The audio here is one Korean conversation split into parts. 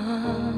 love.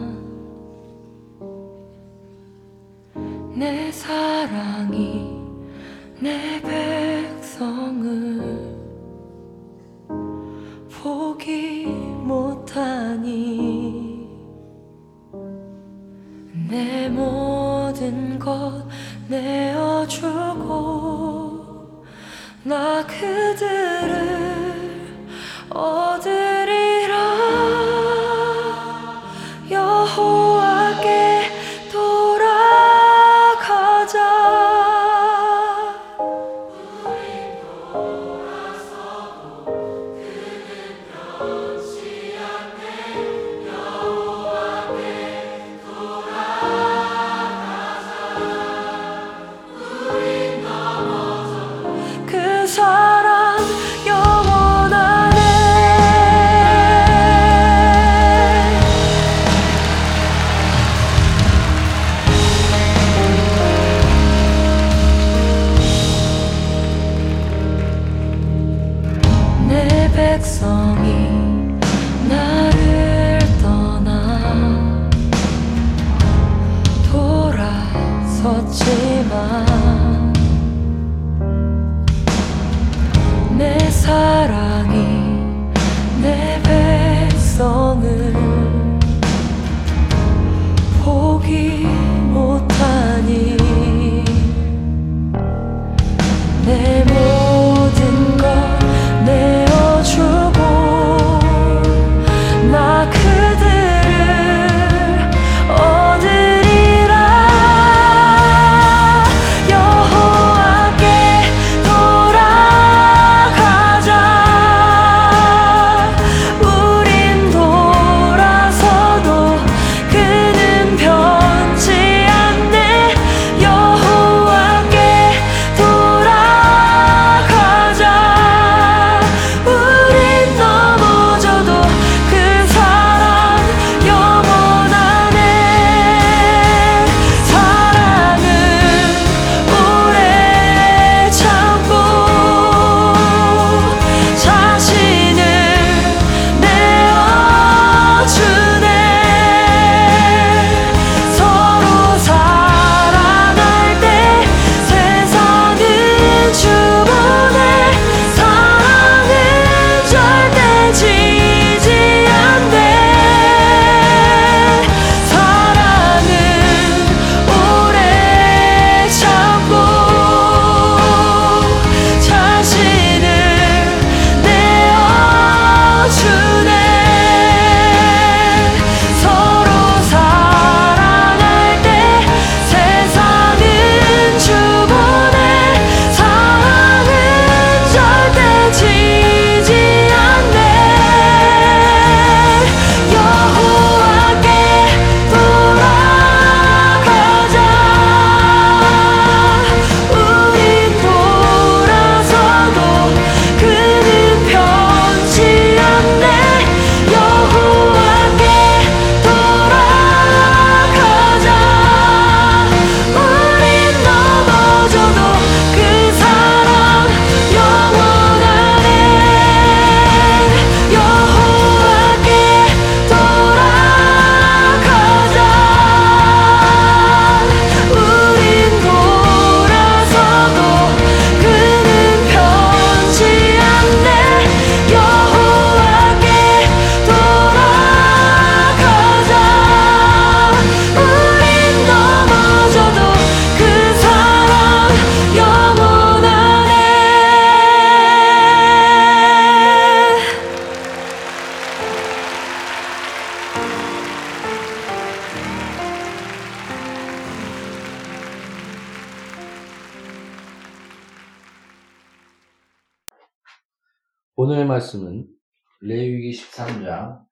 3장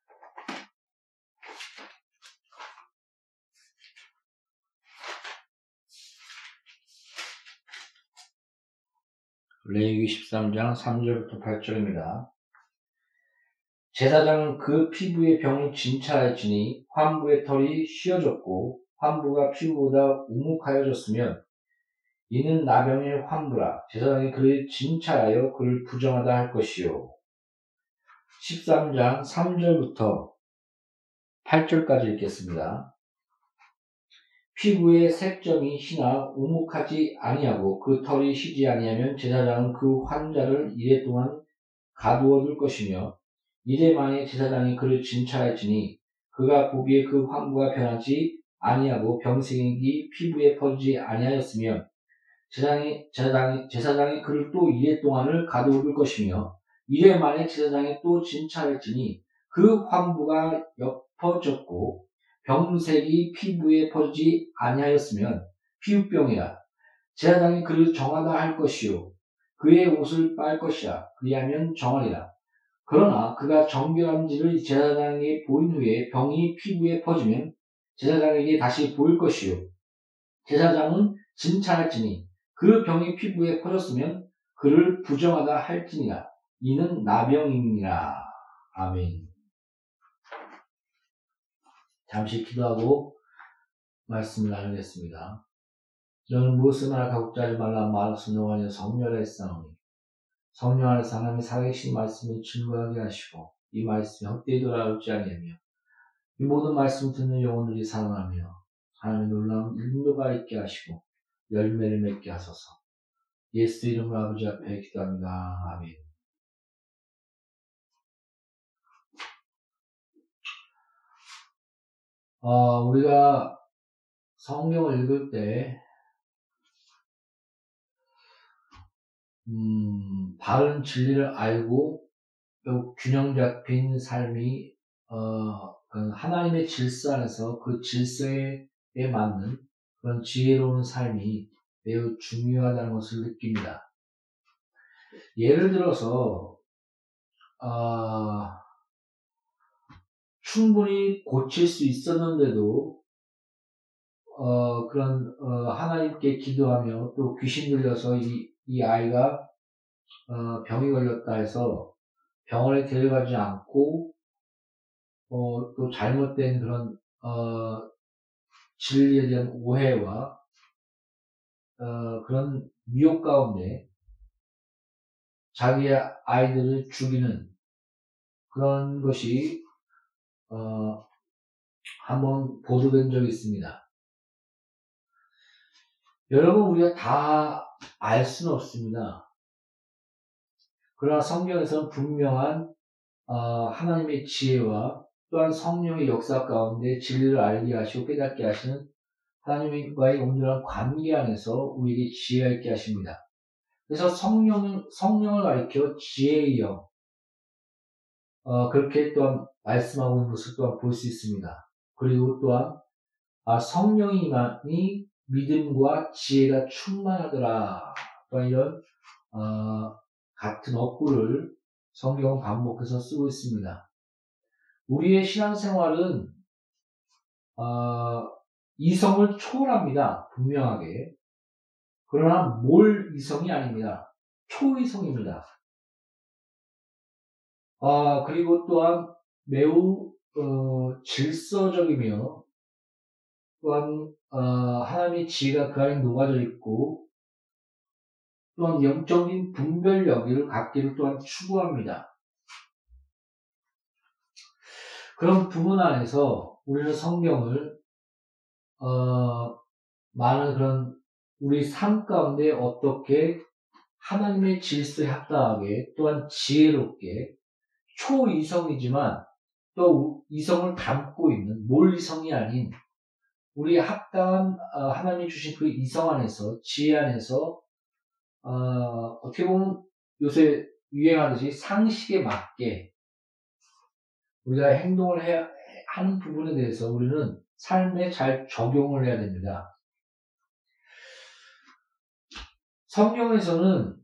레이기 13장 3절부터 8절입니다. 제사장은 그 피부의 병이 진찰할지니 환부의 털이 쉬어졌고 환부가 피부보다 우묵하여졌으면 이는 나병의 환부라. 제사장이 그를 진찰하여 그를 부정하다 할 것이요. 13장 3절부터 8절까지 읽겠습니다. 피부의 색점이 희나 우묵하지 아니하고 그 털이 희지 아니하면 제사장은 그 환자를 이래 동안 가두어 둘 것이며 이래 만에 제사장이 그를 진찰할지니 그가 보기에 그 환부가 변하지 아니하고 병생이 피부에 퍼지지 아니하였으면 제사장이, 제사장이, 제사장이 그를 또 이래 동안을 가두어 둘 것이며 이래 만에 제사장이 또 진찰할지니 그 환부가 옅어졌고 병색이 피부에 퍼지지 아니하였으면 피부병이라. 제사장이 그를 정하다 할 것이요. 그의 옷을 빨 것이라. 그리하면 정하리라. 그러나 그가 정결한지를 제사장에게 보인 후에 병이 피부에 퍼지면 제사장에게 다시 보일 것이요. 제사장은 진찰할지니 그 병이 피부에 퍼졌으면 그를 부정하다 할지니라 이는 나병이니라 아멘. 잠시 기도하고 말씀을 나누겠습니다. 너는 무엇을 말하고 짜지 말라 말을 순종하여 성령을 했사오니 성령 안에서 하나님의 살아계신 말씀을 증거하게 하시고 이 말씀이 헛되이 돌아올지 아니하며 이 모든 말씀 듣는 영혼들이 살아나며 하나님의 놀라운 인도가 있게 하시고 열매를 맺게 하소서 예수 이름으로 아버지 앞에 기도합니다. 아멘 어, 우리가 성경을 읽을 때, 음, 바른 진리를 알고, 또 균형 잡힌 삶이, 어, 그 하나님의 질서 안에서 그 질서에 맞는 그런 지혜로운 삶이 매우 중요하다는 것을 느낍니다. 예를 들어서, 어, 충분히 고칠 수 있었는데도 어, 그런 어, 하나님께 기도하며 또 귀신 들려서 이, 이 아이가 어, 병이 걸렸다 해서 병원에 데려가지 않고 어, 또 잘못된 그런 어, 진리에 대한 오해와 어, 그런 미혹 가운데 자기의 아이들을 죽이는 그런 것이 어, 한번 보도된 적이 있습니다. 여러분, 우리가 다 알 수는 없습니다. 그러나 성경에서는 분명한 어, 하나님의 지혜와 또한 성령의 역사 가운데 진리를 알게 하시고 깨닫게 하시는 하나님과의 온전한 관계 안에서 우리에게 지혜가 있게 하십니다. 그래서 성령, 성령을 가리켜 지혜의 영, 어, 그렇게 또한 말씀하고 있는 것을 또한 볼 수 있습니다. 그리고 또한 아, 성령이만이 믿음과 지혜가 충만하더라. 또한 이런 어, 같은 어구를 성경은 반복해서 쓰고 있습니다. 우리의 신앙생활은 어, 이성을 초월합니다. 분명하게. 그러나 몰 이성이 아닙니다. 초이성입니다. 아, 그리고 또한 매우 어, 질서적이며 또한 어, 하나님의 지혜가 그 안에 녹아져 있고 또한 영적인 분별 여기를 갖기를 또한 추구합니다. 그런 부분 안에서 우리는 성경을 어, 많은 그런 우리 삶 가운데 어떻게 하나님의 질서에 합당하게 또한 지혜롭게 초이성이지만 또 이성을 담고 있는 몰이성이 아닌 우리 합당한 어, 하나님이 주신 그 이성 안에서 지혜 안에서 어, 어떻게 보면 요새 유행하듯이 상식에 맞게 우리가 행동을 해야 하는 부분에 대해서 우리는 삶에 잘 적용을 해야 됩니다. 성경에서는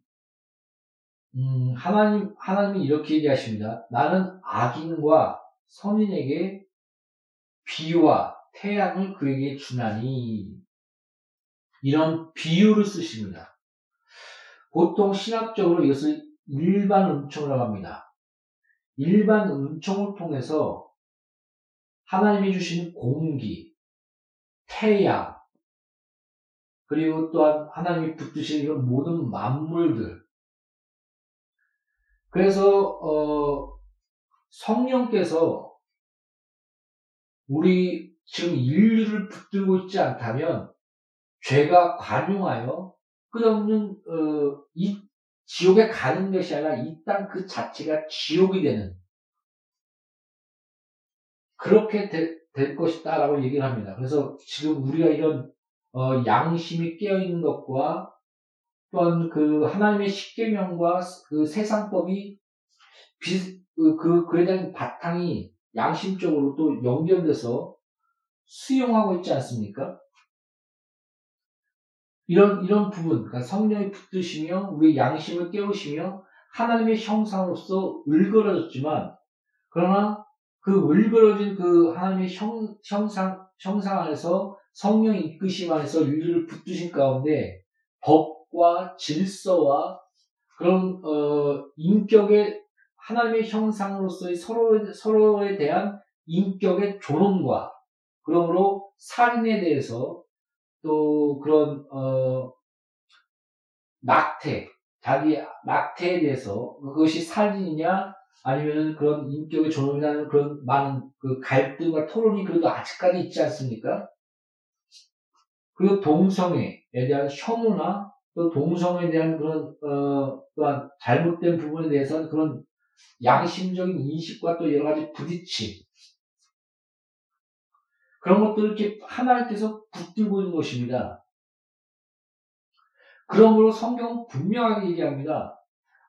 음, 하나님 하나님이 이렇게 얘기하십니다. 나는 악인과 선인에게 비와 태양을 그에게 주나니 이런 비유를 쓰십니다. 보통 신학적으로 이것을 일반 은총이라고 합니다. 일반 은총을 통해서 하나님이 주신 공기, 태양, 그리고 또한 하나님이 붙드신 이런 모든 만물들. 그래서 어, 성령께서 우리 지금 인류를 붙들고 있지 않다면 죄가 관용하여 끝없는 어, 이 지옥에 가는 것이 아니라 이 땅 그 자체가 지옥이 되는 그렇게 되, 될 것이다라고 얘기를 합니다. 그래서 지금 우리가 이런 어, 양심이 깨어 있는 것과 또한 그 하나님의 십계명과 그 세상법이 비, 그, 그 그에 대한 바탕이 양심적으로 또 연결돼서 수용하고 있지 않습니까? 이런 이런 부분, 그러니까 성령이 붙드시며 우리 양심을 깨우시며 하나님의 형상으로서 을거러졌지만 그러나 그 을거러진 그 하나님의 형, 형상 형상 안에서 성령 이끄심 안에서 인류를 붙드신 가운데 법과 질서와 그런 어, 인격의 하나님의 형상으로서의 서로 서로에 대한 인격의 존엄과 그러므로 살인에 대해서 또 그런 어, 낙태 자기 낙태에 대해서 그것이 살인이냐 아니면 그런 인격의 존엄이라는 그런 많은 그 갈등과 토론이 그래도 아직까지 있지 않습니까? 그리고 동성애에 대한 혐오나 또 동성애에 대한 그런 어, 또한 잘못된 부분에 대해서는 그런 양심적인 인식과 또 여러 가지 부딪힘 그런 것들을 이렇게 하나님께서 붙들고 있는 것입니다. 그러므로 성경은 분명하게 얘기합니다.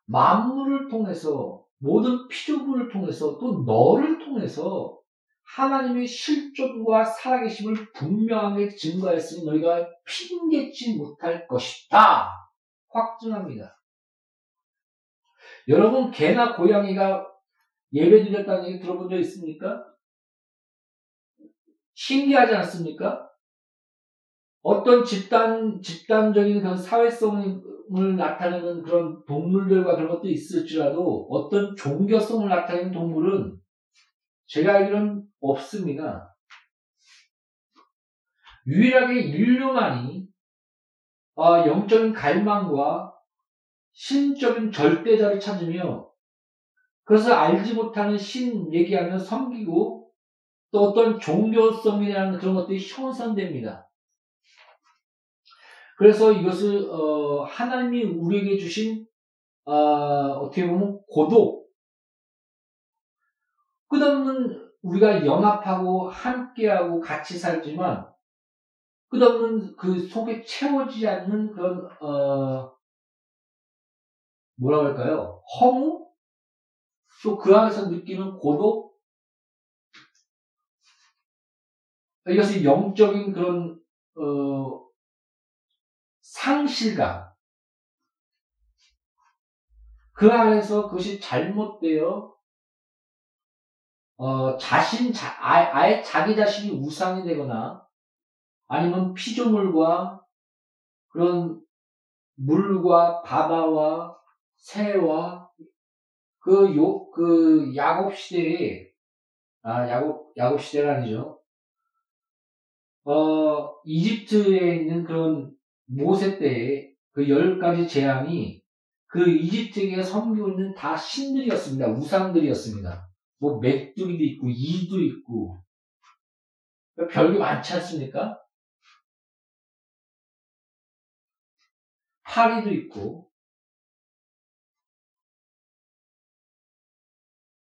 만물을 통해서 모든 피조물을 통해서 또 너를 통해서 하나님의 실존과 살아계심을 분명하게 증거했으니 너희가 핑계치 못할 것이다. 확증합니다. 여러분 개나 고양이가 예배 드렸다는 얘기 들어본 적 있습니까? 신기하지 않습니까? 어떤 집단, 집단적인 그런 사회성을 나타내는 그런 동물들과 그런 것도 있을지라도 어떤 종교성을 나타내는 동물은 제가 알기로는 없습니다. 유일하게 인류만이 어, 영적인 갈망과 신적인 절대자를 찾으며 그것을 알지 못하는 신 얘기하면 섬기고 또 어떤 종교성이라는 그런 것들이 형성됩니다. 그래서 이것을 어, 하나님이 우리에게 주신 어, 떻게 보면 고독 끝없는 우리가 연합하고 함께하고 같이 살지만 끝없는 그 속에 채워지지 않는 그런 어, 뭐라고 할까요? 허무? 또 그 안에서 느끼는 고독? 이것이 영적인 그런 어, 상실감. 그 안에서 그것이 잘못되어 어, 자신 자, 아예 자기 자신이 우상이 되거나 아니면 피조물과 그런 물과 바다와 새와 그 요, 그 야곱 시대에 아, 야곱, 야곱 시대가 아니죠. 어, 이집트에 있는 그런 모세 때의 그열 가지 재앙이 그 이집트에 섬기고 있는 다 신들이었습니다. 우상들이었습니다. 뭐 맥두기도 있고 이도 있고 별게 많지 않습니까? 파리도 있고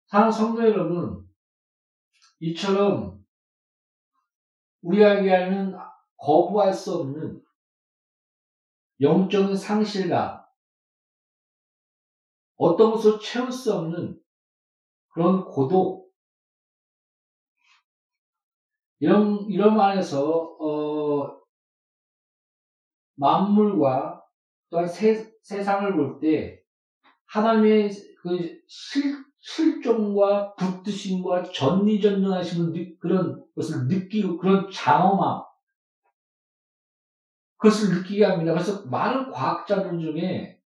사랑 성도 여러분 이처럼 우리에게는 거부할 수 없는 영적인 상실감, 어떤 것을 채울 수 없는 그런 고독, 이런, 이런 안에서, 어, 만물과 또한 세, 세상을 볼 때, 하나님의 그 실, 실종과 붙드심과 전리전능하심을 그런 것을 느끼고 그런 장엄함, 그것을 느끼게 합니다. 그래서 많은 과학자들 중에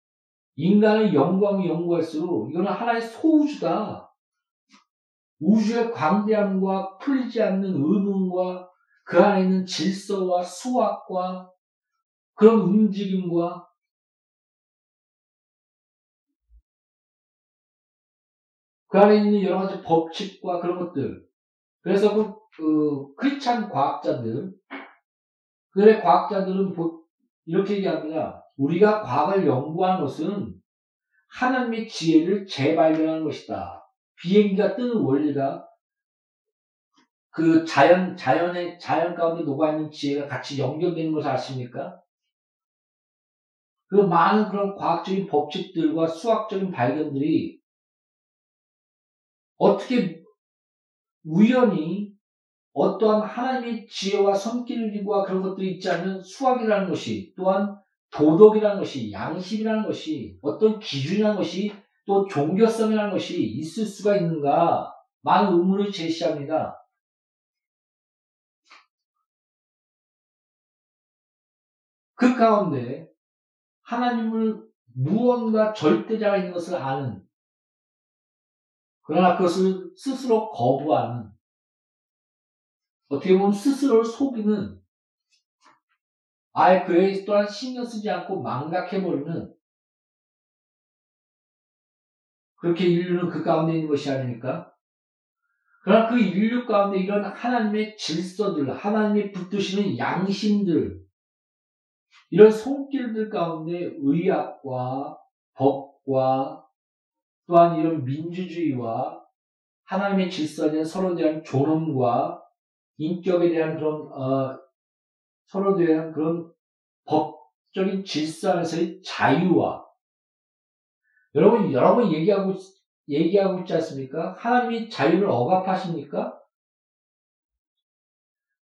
인간의 영광이 연구할수록 이거는 하나의 소우주다. 우주의 광대함과 풀리지 않는 의문과 그 안에 있는 질서와 수학과 그런 움직임과 그 안에 있는 여러 가지 법칙과 그런 것들. 그래서 그, 그 크리스찬 과학자들, 그래 과학자들은 보- 이렇게 얘기합니다. 우리가 과학을 연구한 것은 하나님의 지혜를 재발견하는 것이다. 비행기가 뜨는 원리가 그 자연, 자연의, 자연 가운데 녹아있는 지혜가 같이 연결되는 것을 아십니까? 그 많은 그런 과학적인 법칙들과 수학적인 발견들이 어떻게 우연히 어떠한 하나님의 지혜와 손길과 그런 것들이 있지 않으면 수학이라는 것이 또한 도덕이라는 것이 양심이라는 것이 어떤 기준이라는 것이 또 종교성이라는 것이 있을 수가 있는가 많은 의문을 제시합니다. 그 가운데 하나님을 무언가 절대자가 있는 것을 아는 그러나 그것을 스스로 거부하는 어떻게 보면 스스로를 속이는 아예 그에 또한 신경 쓰지 않고 망각해버리는 그렇게 인류는 그 가운데 있는 것이 아닙니까? 그러나 그 인류 가운데 이런 하나님의 질서들, 하나님이 붙드시는 양심들, 이런 손길들 가운데 의학과 법과 또한 이런 민주주의와 하나님의 질서에 대한 서로에 대한 존엄과 인격에 대한 그런 어, 서로에 대한 그런 법적인 질서 안에서의 자유와 여러분 여러 번 얘기하고 있- 얘기하고 있지 않습니까? 하나님이 자유를 억압하십니까?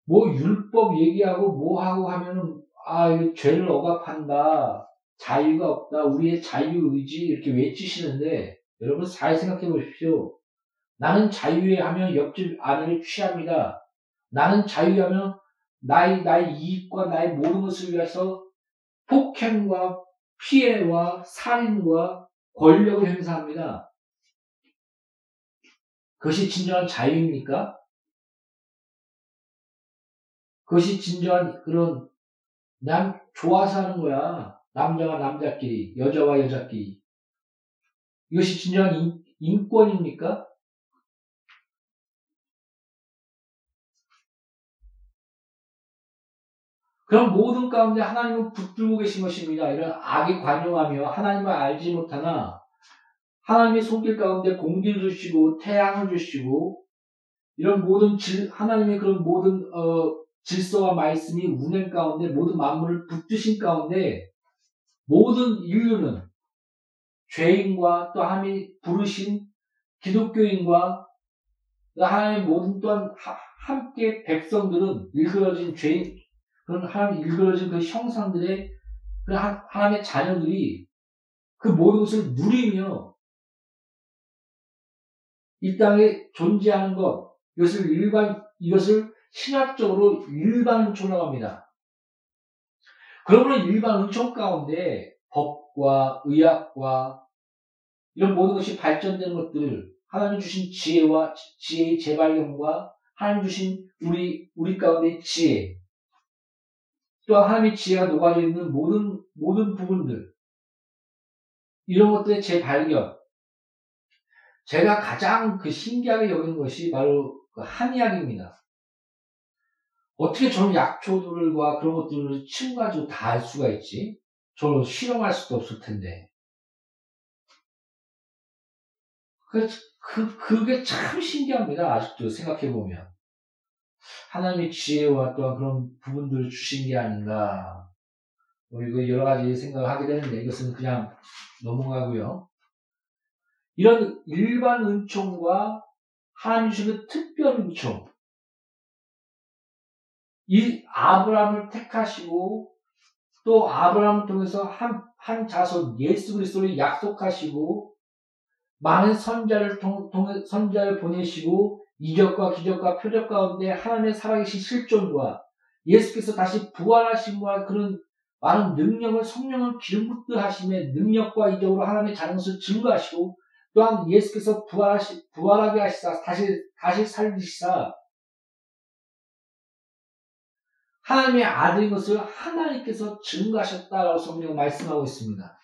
뭐 율법 얘기하고 뭐 하고 하면은 아 죄를 억압한다 자유가 없다 우리의 자유 의지 이렇게 외치시는데 여러분 잘 생각해 보십시오. 나는 자유에 하면 옆집 아내를 취합니다. 나는 자유하면 나의, 나의 이익과 나의 모든 것을 위해서 폭행과 피해와 살인과 권력을 행사합니다. 그것이 진정한 자유입니까? 그것이 진정한 그런 난 좋아서 하는 거야. 남자와 남자끼리, 여자와 여자끼리. 이것이 진정한 인, 인권입니까? 그럼 모든 가운데 하나님은 붙들고 계신 것입니다. 이런 악에 관용하며 하나님을 알지 못하나 하나님의 손길 가운데 공기를 주시고 태양을 주시고 이런 모든 질, 하나님의 그런 모든 어, 질서와 말씀이 운행 가운데 모든 만물을 붙드신 가운데 모든 인류는 죄인과 또 하나님이 부르신 기독교인과 또 하나님의 모든 또한 하- 함께 백성들은 일그러진 죄인 그런 하나님 일그러진 그 형상들의 그 하- 하나님의 자녀들이 그 모든 것을 누리며 이 땅에 존재하는 것 이것을 일반 이것을 신학적으로 일반 은총이라고 합니다. 그러므로 일반 은총 가운데 법과 의학과 이런 모든 것이 발전되는 것들을 하나님 주신 지혜와 지혜의 재발견과 하나님 주신 우리 우리 가운데 지혜 또한 하나님의 지혜가 녹아져 있는 모든 모든 부분들 이런 것들의 재발견 제가 가장 그 신기하게 여기는 것이 바로 그 한의학입니다. 어떻게 저는 약초들과 그런 것들을 침 가지고 다알 수가 있지? 저는 실험할 수도 없을 텐데. 그, 그, 그게 참 신기합니다. 아직도 생각해보면. 하나님의 지혜와 또한 그런 부분들을 주신 게 아닌가. 뭐 이거 여러 가지 생각을 하게 되는데 이것은 그냥 넘어가고요. 이런 일반 은총과 하나님 주시는 특별 은총. 이 아브라함을 택하시고 또 아브라함을 통해서 한, 한 자손 예수 그리스도를 약속하시고 많은 선자를 통, 통 선자를 보내시고 이적과 기적과 표적 가운데 하나님의 살아계신 실존과 예수께서 다시 부활하심과 그런 많은 능력을 성령을 기름 붓듯 하심의 능력과 이적으로 하나님의 자능을 증거하시고 또한 예수께서 부활하시, 부활하게 하시사 다시 다시 살리시사 하나님의 아들인 것을 하나님께서 증거하셨다라고 성경 말씀하고 있습니다.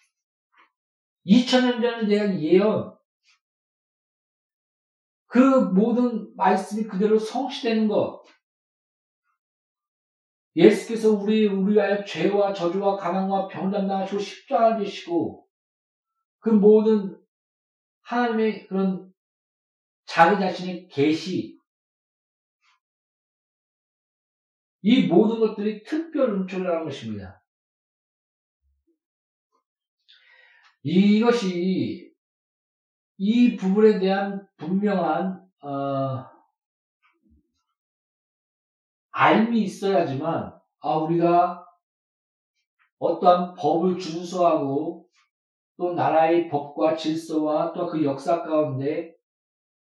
2000년 전에 대한 예언, 그 모든 말씀이 그대로 성취되는 것, 예수께서 우리, 우리 위하여 죄와 저주와 가난과 병 담당하시고 십자가를 지시고, 그 모든 하나님의 그런 자기 자신의 계시, 이 모든 것들이 특별 은총을 하는 것입니다. 이것이 이 부분에 대한 분명한 어, 알미 있어야지만 아, 우리가 어떠한 법을 준수하고 또 나라의 법과 질서와 또 그 역사 가운데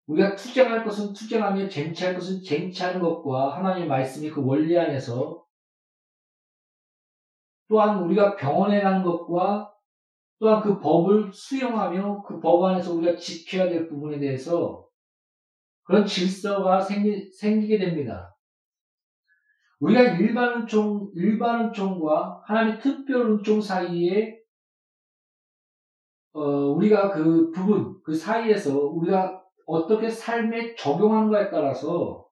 우리가 투쟁할 것은 투쟁하며 쟁취할 것은 쟁취하는 것과 하나님의 말씀이 그 원리 안에서 또한 우리가 병원에 가는 것과 또한 그 법을 수용하며 그 법 안에서 우리가 지켜야 될 부분에 대해서 그런 질서가 생기, 생기게 됩니다. 우리가 일반 은총, 일반 은총과 하나님의 특별 은총 사이에 어, 우리가 그 부분, 그 사이에서 우리가 어떻게 삶에 적용하는가에 따라서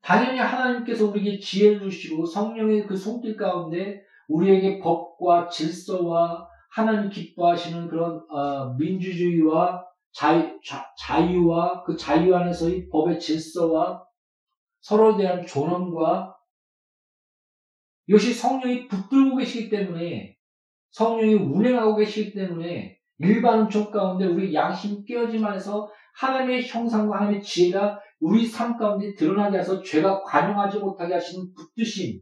당연히 하나님께서 우리에게 지혜를 주시고 성령의 그 손길 가운데 우리에게 법과 질서와 하나님 기뻐하시는 그런 어, 민주주의와 자유, 자, 유와그 자유 안에서의 법의 질서와 서로에 대한 존엄과 이것이 성령이 붙들고 계시기 때문에 성령이 운행하고 계시기 때문에 일반 은총 가운데 우리 양심 깨어짐 안에서 하나님의 형상과 하나님의 지혜가 우리 삶 가운데 드러나게 해서 죄가 관용하지 못하게 하시는 붙드심.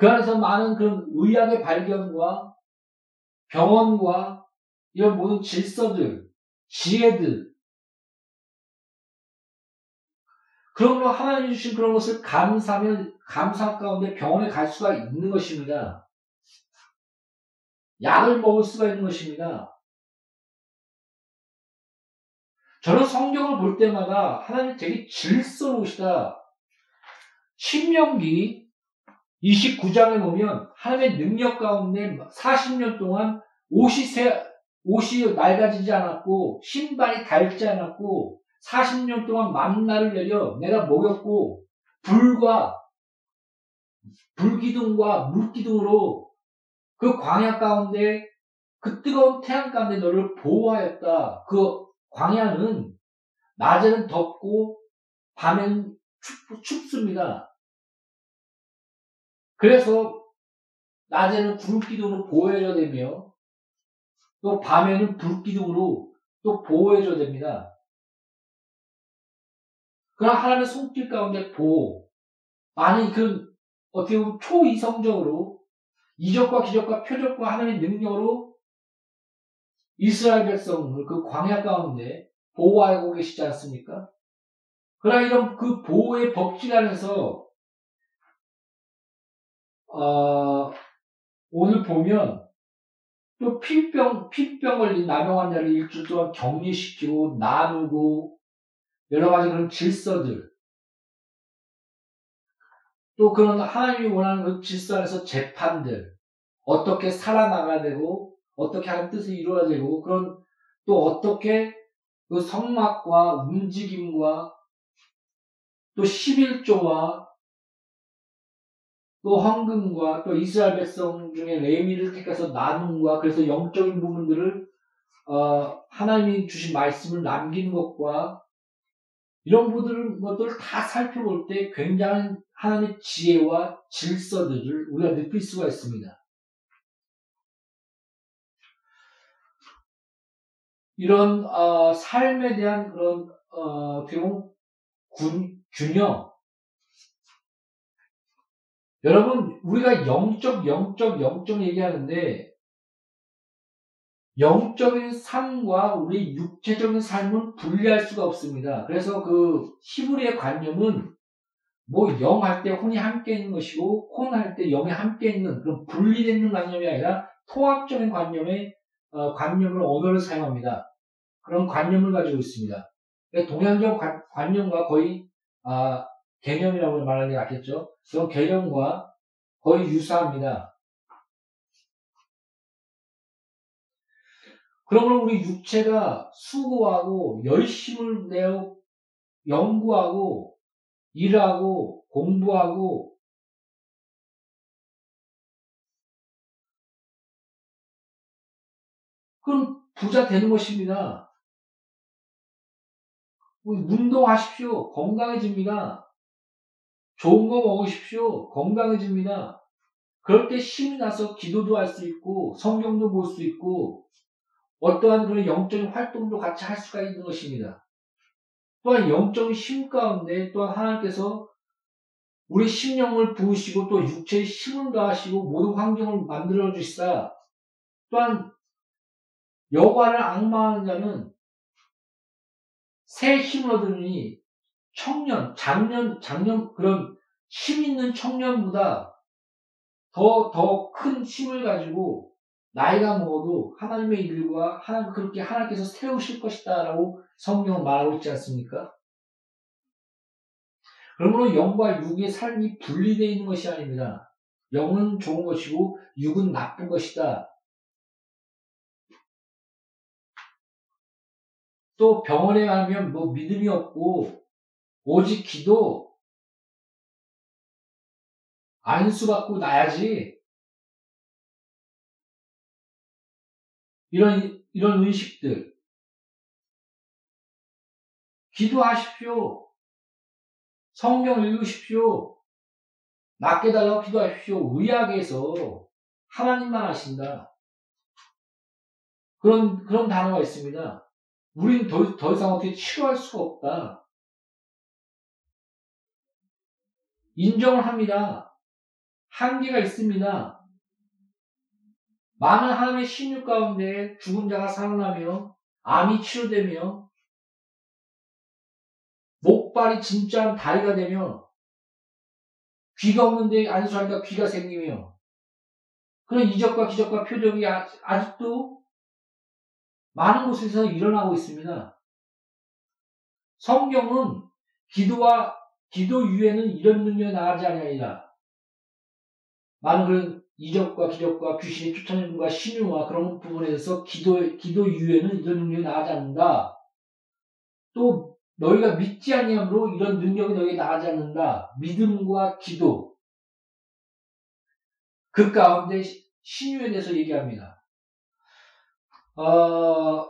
그 안에서 많은 그런 의학의 발견과 병원과 이런 모든 질서들, 지혜들, 그런 걸 하나님 주신 그런 것을 감사하면 감사 가운데 병원에 갈 수가 있는 것입니다. 약을 먹을 수가 있는 것입니다. 저는 성경을 볼 때마다 하나님 되게 질서로우시다. 신명기 29장에 보면 하나님의 능력 가운데 40년 동안 옷이 새, 옷이 낡아지지 않았고 신발이 닳지 않았고 40년 동안 만나를 내려 내가 먹였고 불과 불기둥과 물기둥으로 그 광야 가운데 그 뜨거운 태양 가운데 너를 보호하였다. 그 광야는 낮에는 덥고 밤에는 춥, 춥습니다. 그래서 낮에는 구름기둥으로 보호해줘야 되며 또 밤에는 불기둥으로 또 보호해줘야 됩니다. 그럼 하나님의 손길 가운데 보호. 많이 그 어떻게 보면 초이성적으로 이적과 기적과 표적과 하나님의 능력으로 이스라엘 백성을 그 광야 가운데 보호하고 계시지 않습니까? 그러나 이런 그 보호의 법칙 안에서 어, 오늘 보면 또 필병 필병 걸린 남용 환자를 일주일 동안 격리시키고 나누고 여러 가지 그런 질서들. 또 그런 하나님이 원하는 그 질서 안에서 재판들, 어떻게 살아나가야 되고, 어떻게 하는 뜻을 이루어야 되고, 그런 또 어떻게 그 성막과 움직임과 또 11조와 또 헌금과 또 이스라엘 백성 중에 레미를 택해서 나눔과 그래서 영적인 부분들을 어, 하나님이 주신 말씀을 남기는 것과 이런 것들을 다 살펴볼 때 굉장한 하나님의 지혜와 질서들을 우리가 느낄 수가 있습니다. 이런 어, 삶에 대한 그런 어, 균, 균형 여러분 우리가 영적 영적 영적 얘기하는데 영적인 삶과 우리 육체적인 삶은 분리할 수가 없습니다. 그래서 그 히브리의 관념은 뭐 영 할 때 혼이 함께 있는 것이고 혼 할 때 영이 함께 있는 그런 분리되는 관념이 아니라 통합적인 관념의 어, 관념을 언어를 사용합니다. 그런 관념을 가지고 있습니다. 동양적 관 념과 거의 아, 개념이라고 말하는 게 낫겠죠? 그런 개념과 거의 유사합니다. 그러므로 우리 육체가 수고하고 열심을 내어 연구하고 일하고 공부하고 그럼 부자 되는 것입니다. 운동하십시오. 건강해집니다. 좋은 거 먹으십시오. 건강해집니다. 그럴 때 힘이 나서 기도도 할 수 있고 성경도 볼 수 있고 어떠한 그런 영적인 활동도 같이 할 수가 있는 것입니다. 또한 영적인 힘 가운데 또한 하나님께서 우리 심령을 부으시고 또 육체의 힘을 더하시고 모든 환경을 만들어 주시다. 또한 여과를 악마하는 자는 새 힘을 얻으니 청년, 작년, 작년 그런 힘 있는 청년보다 더, 더 큰 힘을 가지고 나이가 먹어도 하나님의 일과 하나님, 그렇게 하나님께서 세우실 것이다 라고 성경은 말하고 있지 않습니까? 그러므로 영과 육의 삶이 분리되어 있는 것이 아닙니다. 영은 좋은 것이고 육은 나쁜 것이다. 또 병원에 가면 뭐 믿음이 없고 오직 기도 안수 받고 나야지 이런 이런 의식들 기도하십시오. 성경 읽으십시오. 낫게 달라고 기도하십시오. 의학에서 하나님만 하신다. 그런 그런 단어가 있습니다. 우리는 더, 더 이상 어떻게 치료할 수가 없다. 인정을 합니다. 한계가 있습니다. 많은 하나님의 신유 가운데 죽은 자가 살아나며 암이 치료되며 목발이 진짜 다리가 되며 귀가 없는데 안수하니까 귀가 생기며 그런 이적과 기적과 표적이 아, 아직도 많은 곳에서 일어나고 있습니다. 성경은 기도와 기도 이후에는 이런 능력이 나가지 아니하리라. 많은 그런 이적과 기적과 귀신의 쫓아내는과 신유와 그런 부분에 대해서 기도 기도 이후에는 이런 능력이 나가지 않는다. 또 너희가 믿지 아니함으로 이런 능력이 너희에게 나가지 않는다. 믿음과 기도 그 가운데 신유에 대해서 얘기합니다. 어,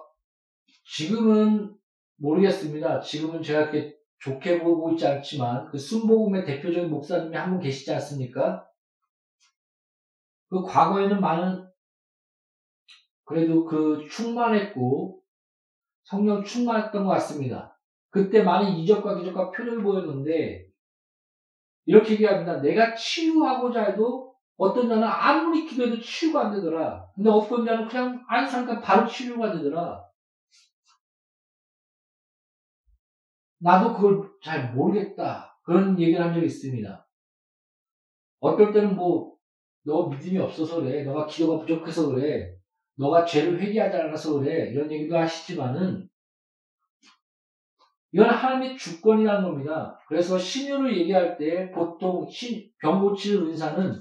지금은 모르겠습니다. 지금은 제가 이렇게 좋게 보고 있지 않지만 그 순복음의 대표적인 목사님이 한 분 계시지 않습니까? 그 과거에는 많은 그래도 그 충만했고 성령 충만했던 것 같습니다. 그때 많은 이적과 기적과 표를 보였는데 이렇게 얘기합니다. 내가 치유하고자 해도 어떤 자는 아무리 기도해도 치유가 안 되더라. 근데 어떤 자는 그냥 안상니까 바로 치유가 되더라. 나도 그걸 잘 모르겠다. 그런 얘기를 한 적이 있습니다. 어떨 때는 뭐, 너 믿음이 없어서 그래. 너가 기도가 부족해서 그래. 너가 죄를 회개하지 않아서 그래. 이런 얘기도 하시지만은, 이건 하나님의 주권이라는 겁니다. 그래서 신유를 얘기할 때 보통 신, 병 고치는 의사는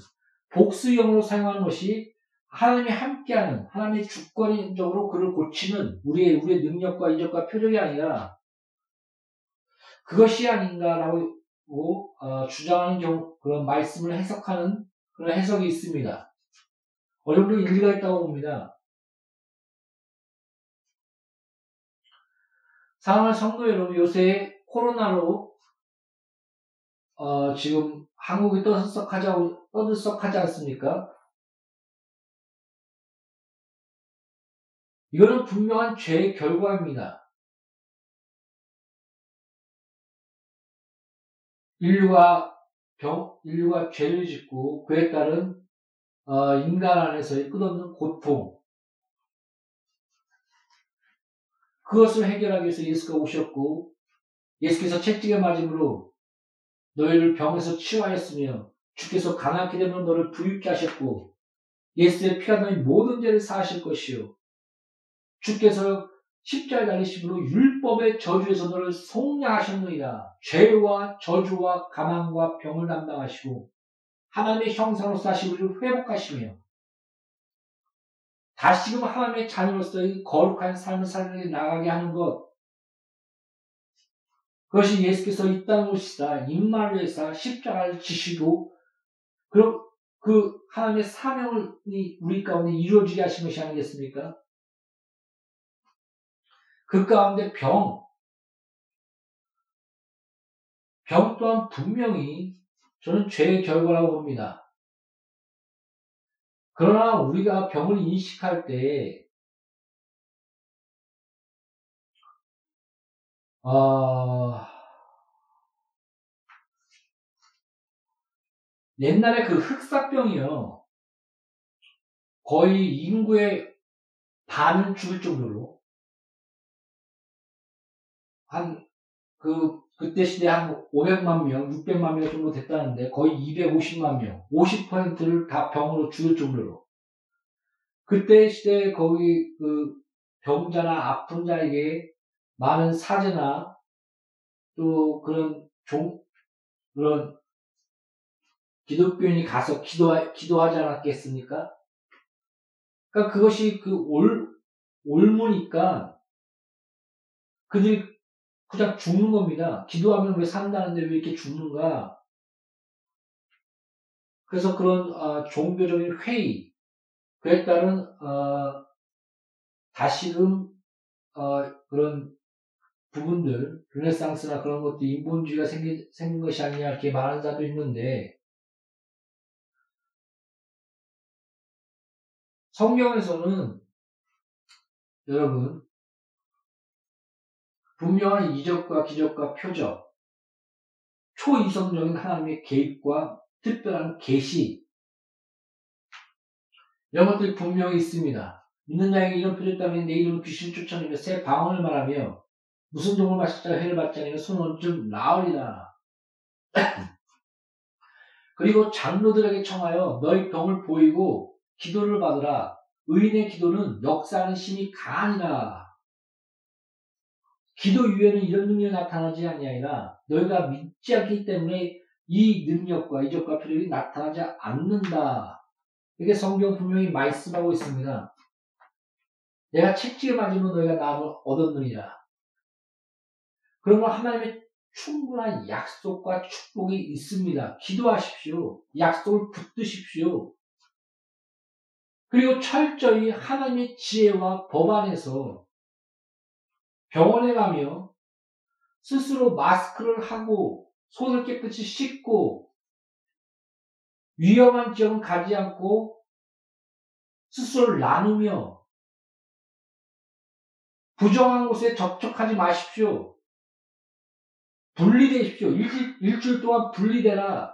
복수형으로 사용하는 것이 하나님이 함께하는 하나님의 주권적으로 그를 고치는 우리의 우리의 능력과 이적과 표적이 아니라 그것이 아닌가라고 어, 주장하는 경우 그런 말씀을 해석하는 그런 해석이 있습니다. 어느 정도 일리가 있다고 봅니다. 사랑하는 성도 여러분, 요새 코로나로 어, 지금 한국이 떠들썩하지, 떠들썩하지 않습니까? 이거는 분명한 죄의 결과입니다. 인류가 병, 인류가 죄를 짓고 그에 따른 어, 인간 안에서의 끝없는 고통. 그것을 해결하기 위해서 예수가 오셨고 예수께서 채찍에 맞음으로 너희를 병에서 치유하였으며 주께서 가난하게 되면 너를 부유케 하셨고 예수의 피가 너희 모든 죄를 사하실 것이요 주께서 십자가에 달리심으로 율법의 저주에서 너를 속량하셨느니라. 죄와 저주와 가망과 병을 담당하시고 하나님의 형상으로서 다시 우리를 회복하시며 다시금 하나님의 자녀로서의 거룩한 삶을 살게 나가게 하는 것 그것이 예수께서 이 땅에 오시다 임마누엘사 십자가를 지시고 그럼 그 하나님의 사명을 우리 가운데 이루어지게 하신 것이 아니겠습니까? 그 가운데 병, 병 또한 분명히 저는 죄의 결과라고 봅니다. 그러나 우리가 병을 인식할 때, 어, 옛날에 그 흑사병이요. 거의 인구의 반을 죽을 정도로 한 그 그때 시대 한 500만 명, 600만 명 정도 됐다는데 거의 250만 명, 50%를 다 병으로 죽을 정도로 그때 시대에 거기 그 병자나 아픈 자에게 많은 사제나 또 그런 종 그런 기독교인이 가서 기도 기도하지 않았겠습니까? 그러니까 그것이 그 올, 올무니까 그들이 그냥 죽는 겁니다. 기도하면 왜 산다는데 왜 이렇게 죽는가? 그래서 그런 어, 종교적인 회의, 그에 따른 어, 다시금 어, 그런 부분들, 르네상스나 그런 것도 인본주의가 생긴, 생긴 것이 아니냐 이렇게 말하는 자도 있는데 성경에서는 여러분 분명한 이적과 기적과 표적, 초이성적인 하나님의 개입과 특별한 계시 이런 것들이 분명히 있습니다. 믿는 자에게 이런 표적 때문에 내 이름을 귀신을 쫓아내며 새 방언을 말하며 무슨 종을 마실 자 회를 받지 않으며 손은 나으리라. 그리고 장로들에게 청하여 너희 병을 보이고 기도를 받으라. 의인의 기도는 역사하는 힘이 강하니라. 기도 이후에는 이런 능력이 나타나지 아니하니라 너희가 믿지 않기 때문에 이 능력과 이적과 표적이 나타나지 않는다. 이게 성경 분명히 말씀하고 있습니다. 내가 책지에 맞으면 너희가 나음을 얻었느니라. 그러면 하나님의 충분한 약속과 축복이 있습니다. 기도하십시오. 약속을 붙드십시오. 그리고 철저히 하나님의 지혜와 법 안에서 병원에 가며 스스로 마스크를 하고 손을 깨끗이 씻고 위험한 지역은 가지 않고 스스로를 나누며 부정한 곳에 접촉하지 마십시오. 분리되십시오. 일주일, 일주일 동안 분리되라.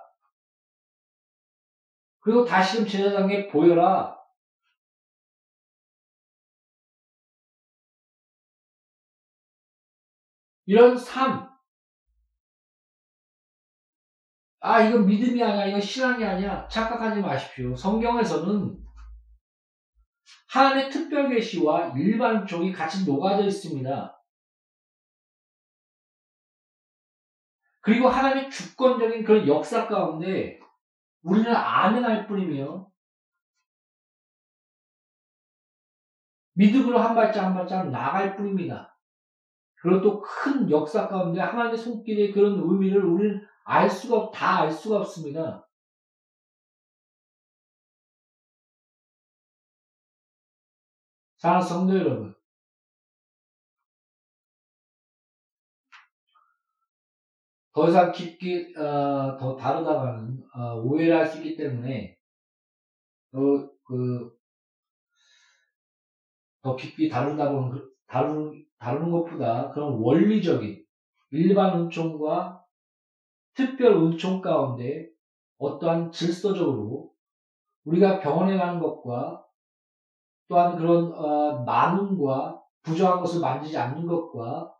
그리고 다시금 제사장에 보여라. 이런 삶. 아, 이건 믿음이 아니야. 이건 신앙이 아니야. 착각하지 마십시오. 성경에서는 하나님의 특별 계시와 일반 종이 같이 녹아져 있습니다. 그리고 하나님의 주권적인 그런 역사 가운데 우리는 아멘할 뿐이며 믿음으로 한 발짝 한 발짝 나갈 뿐입니다. 그리고 또큰 역사 가운데 하나님의 손길의 그런 의미를 우리는 알 수가, 다 알 수가 없습니다. 사랑하는 성도 여러분. 더 이상 깊게, 어, 더 다루다가는, 어, 오해를 할 수 있기 때문에, 더, 그, 더 깊이 다룬다고는, 다루는, 다루는 것보다 그런 원리적인 일반 은총과 특별 은총 가운데 어떠한 질서적으로 우리가 병원에 가는 것과 또한 그런 어, 나눔과 부정한 것을 만지지 않는 것과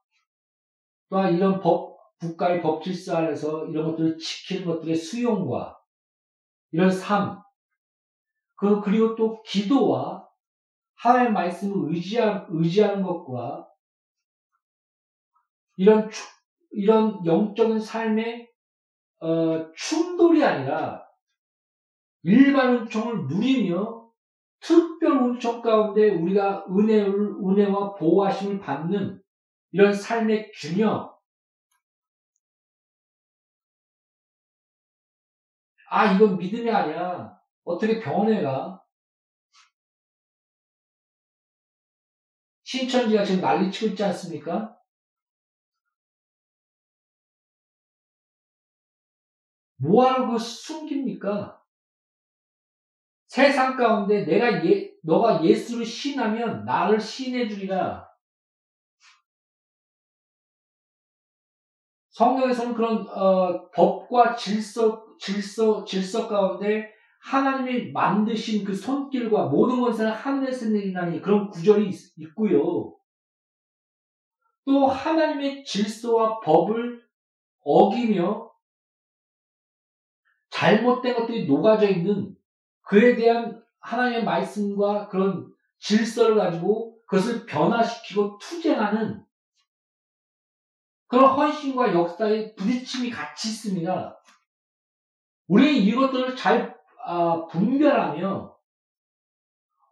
또한 이런 법 국가의 법 질서 안에서 이런 것들을 지키는 것들의 수용과 이런 삶 그, 그리고 또 기도와 하나님의 말씀을 의지하, 의지하는 것과 이런 추- 이런 영적인 삶의 어, 충돌이 아니라 일반 은총을 누리며 특별 은총 가운데 우리가 은혜를 은혜와 보호하심을 받는 이런 삶의 균형. 아 이건 믿음이 아니야. 어떻게 병원에 가? 신천지가 지금 난리치고 있지 않습니까? 뭐하러 그 숨깁니까? 세상 가운데 내가 예, 너가 예수를 신하면 나를 신해 주리라. 성경에서는 그런 어, 법과 질서, 질서, 질서 가운데 하나님이 만드신 그 손길과 모든 것은 하늘에서 내리나니 그런 구절이 있, 있고요. 또 하나님의 질서와 법을 어기며 잘못된 것들이 녹아져 있는 그에 대한 하나님의 말씀과 그런 질서를 가지고 그것을 변화시키고 투쟁하는 그런 헌신과 역사의 부딪힘이 같이 있습니다. 우리는 이것들을 잘 아, 분별하며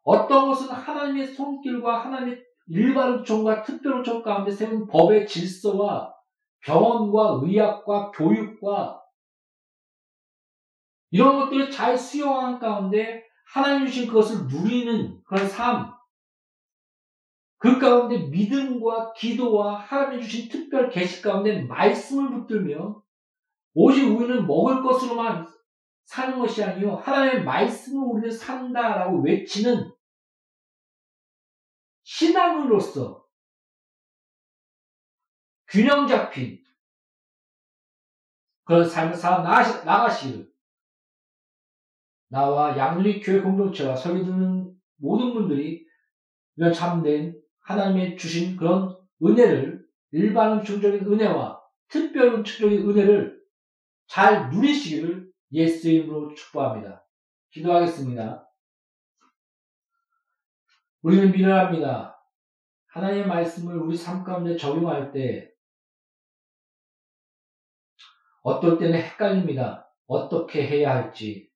어떤 것은 하나님의 손길과 하나님의 일반 은총과 특별 은총 가운데 세운 법의 질서와 병원과 의학과 교육과 이런 것들을 잘 수용한 가운데 하나님 주신 그것을 누리는 그런 삶. 그 가운데 믿음과 기도와 하나님 주신 특별 계시 가운데 말씀을 붙들며 오직 우리는 먹을 것으로만 사는 것이 아니요 하나님의 말씀을 우리는 산다라고 외치는 신앙으로서 균형 잡힌 그런 삶을 살아 나가시- 나가시기를 나와 양누리 교회 공동체와 설교 듣는 모든 분들이 이런 참된 하나님의 주신 그런 은혜를 일반 은총적인 은혜와 특별 은총적인 은혜를 잘 누리시기를 예수의 이름으로 축복합니다. 기도하겠습니다. 우리는 미련합니다. 하나님의 말씀을 우리 삶 가운데 적용할 때 어떨 때는 헷갈립니다. 어떻게 해야 할지.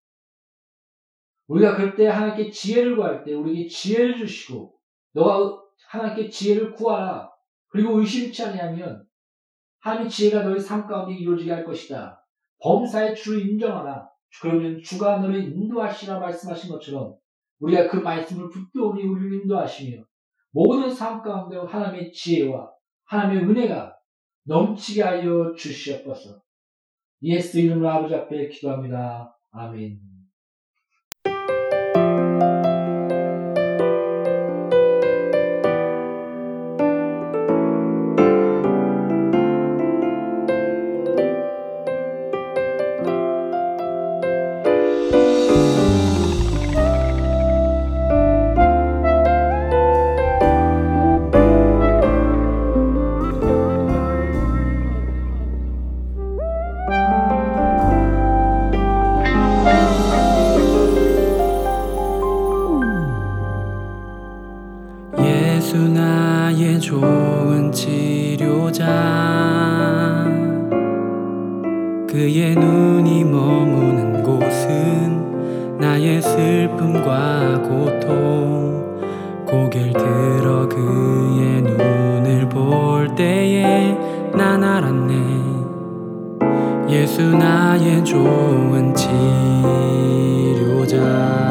우리가 그럴 때 하나님께 지혜를 구할 때 우리에게 지혜를 주시고 너가 하나님께 지혜를 구하라. 그리고 의심치 아니하면 하나님의 지혜가 너의 삶 가운데 이루어지게 할 것이다. 범사의 주를 인정하라. 그러면 주가 너를 인도하시라 말씀하신 것처럼 우리가 그 말씀을 붙들오니 우리를 인도하시며 모든 삶 가운데 하나님의 지혜와 하나님의 은혜가 넘치게 하여 주시옵소서. 예수 이름으로 아버지 앞에 기도합니다. 아멘. 예수 나의 좋은 치료자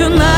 예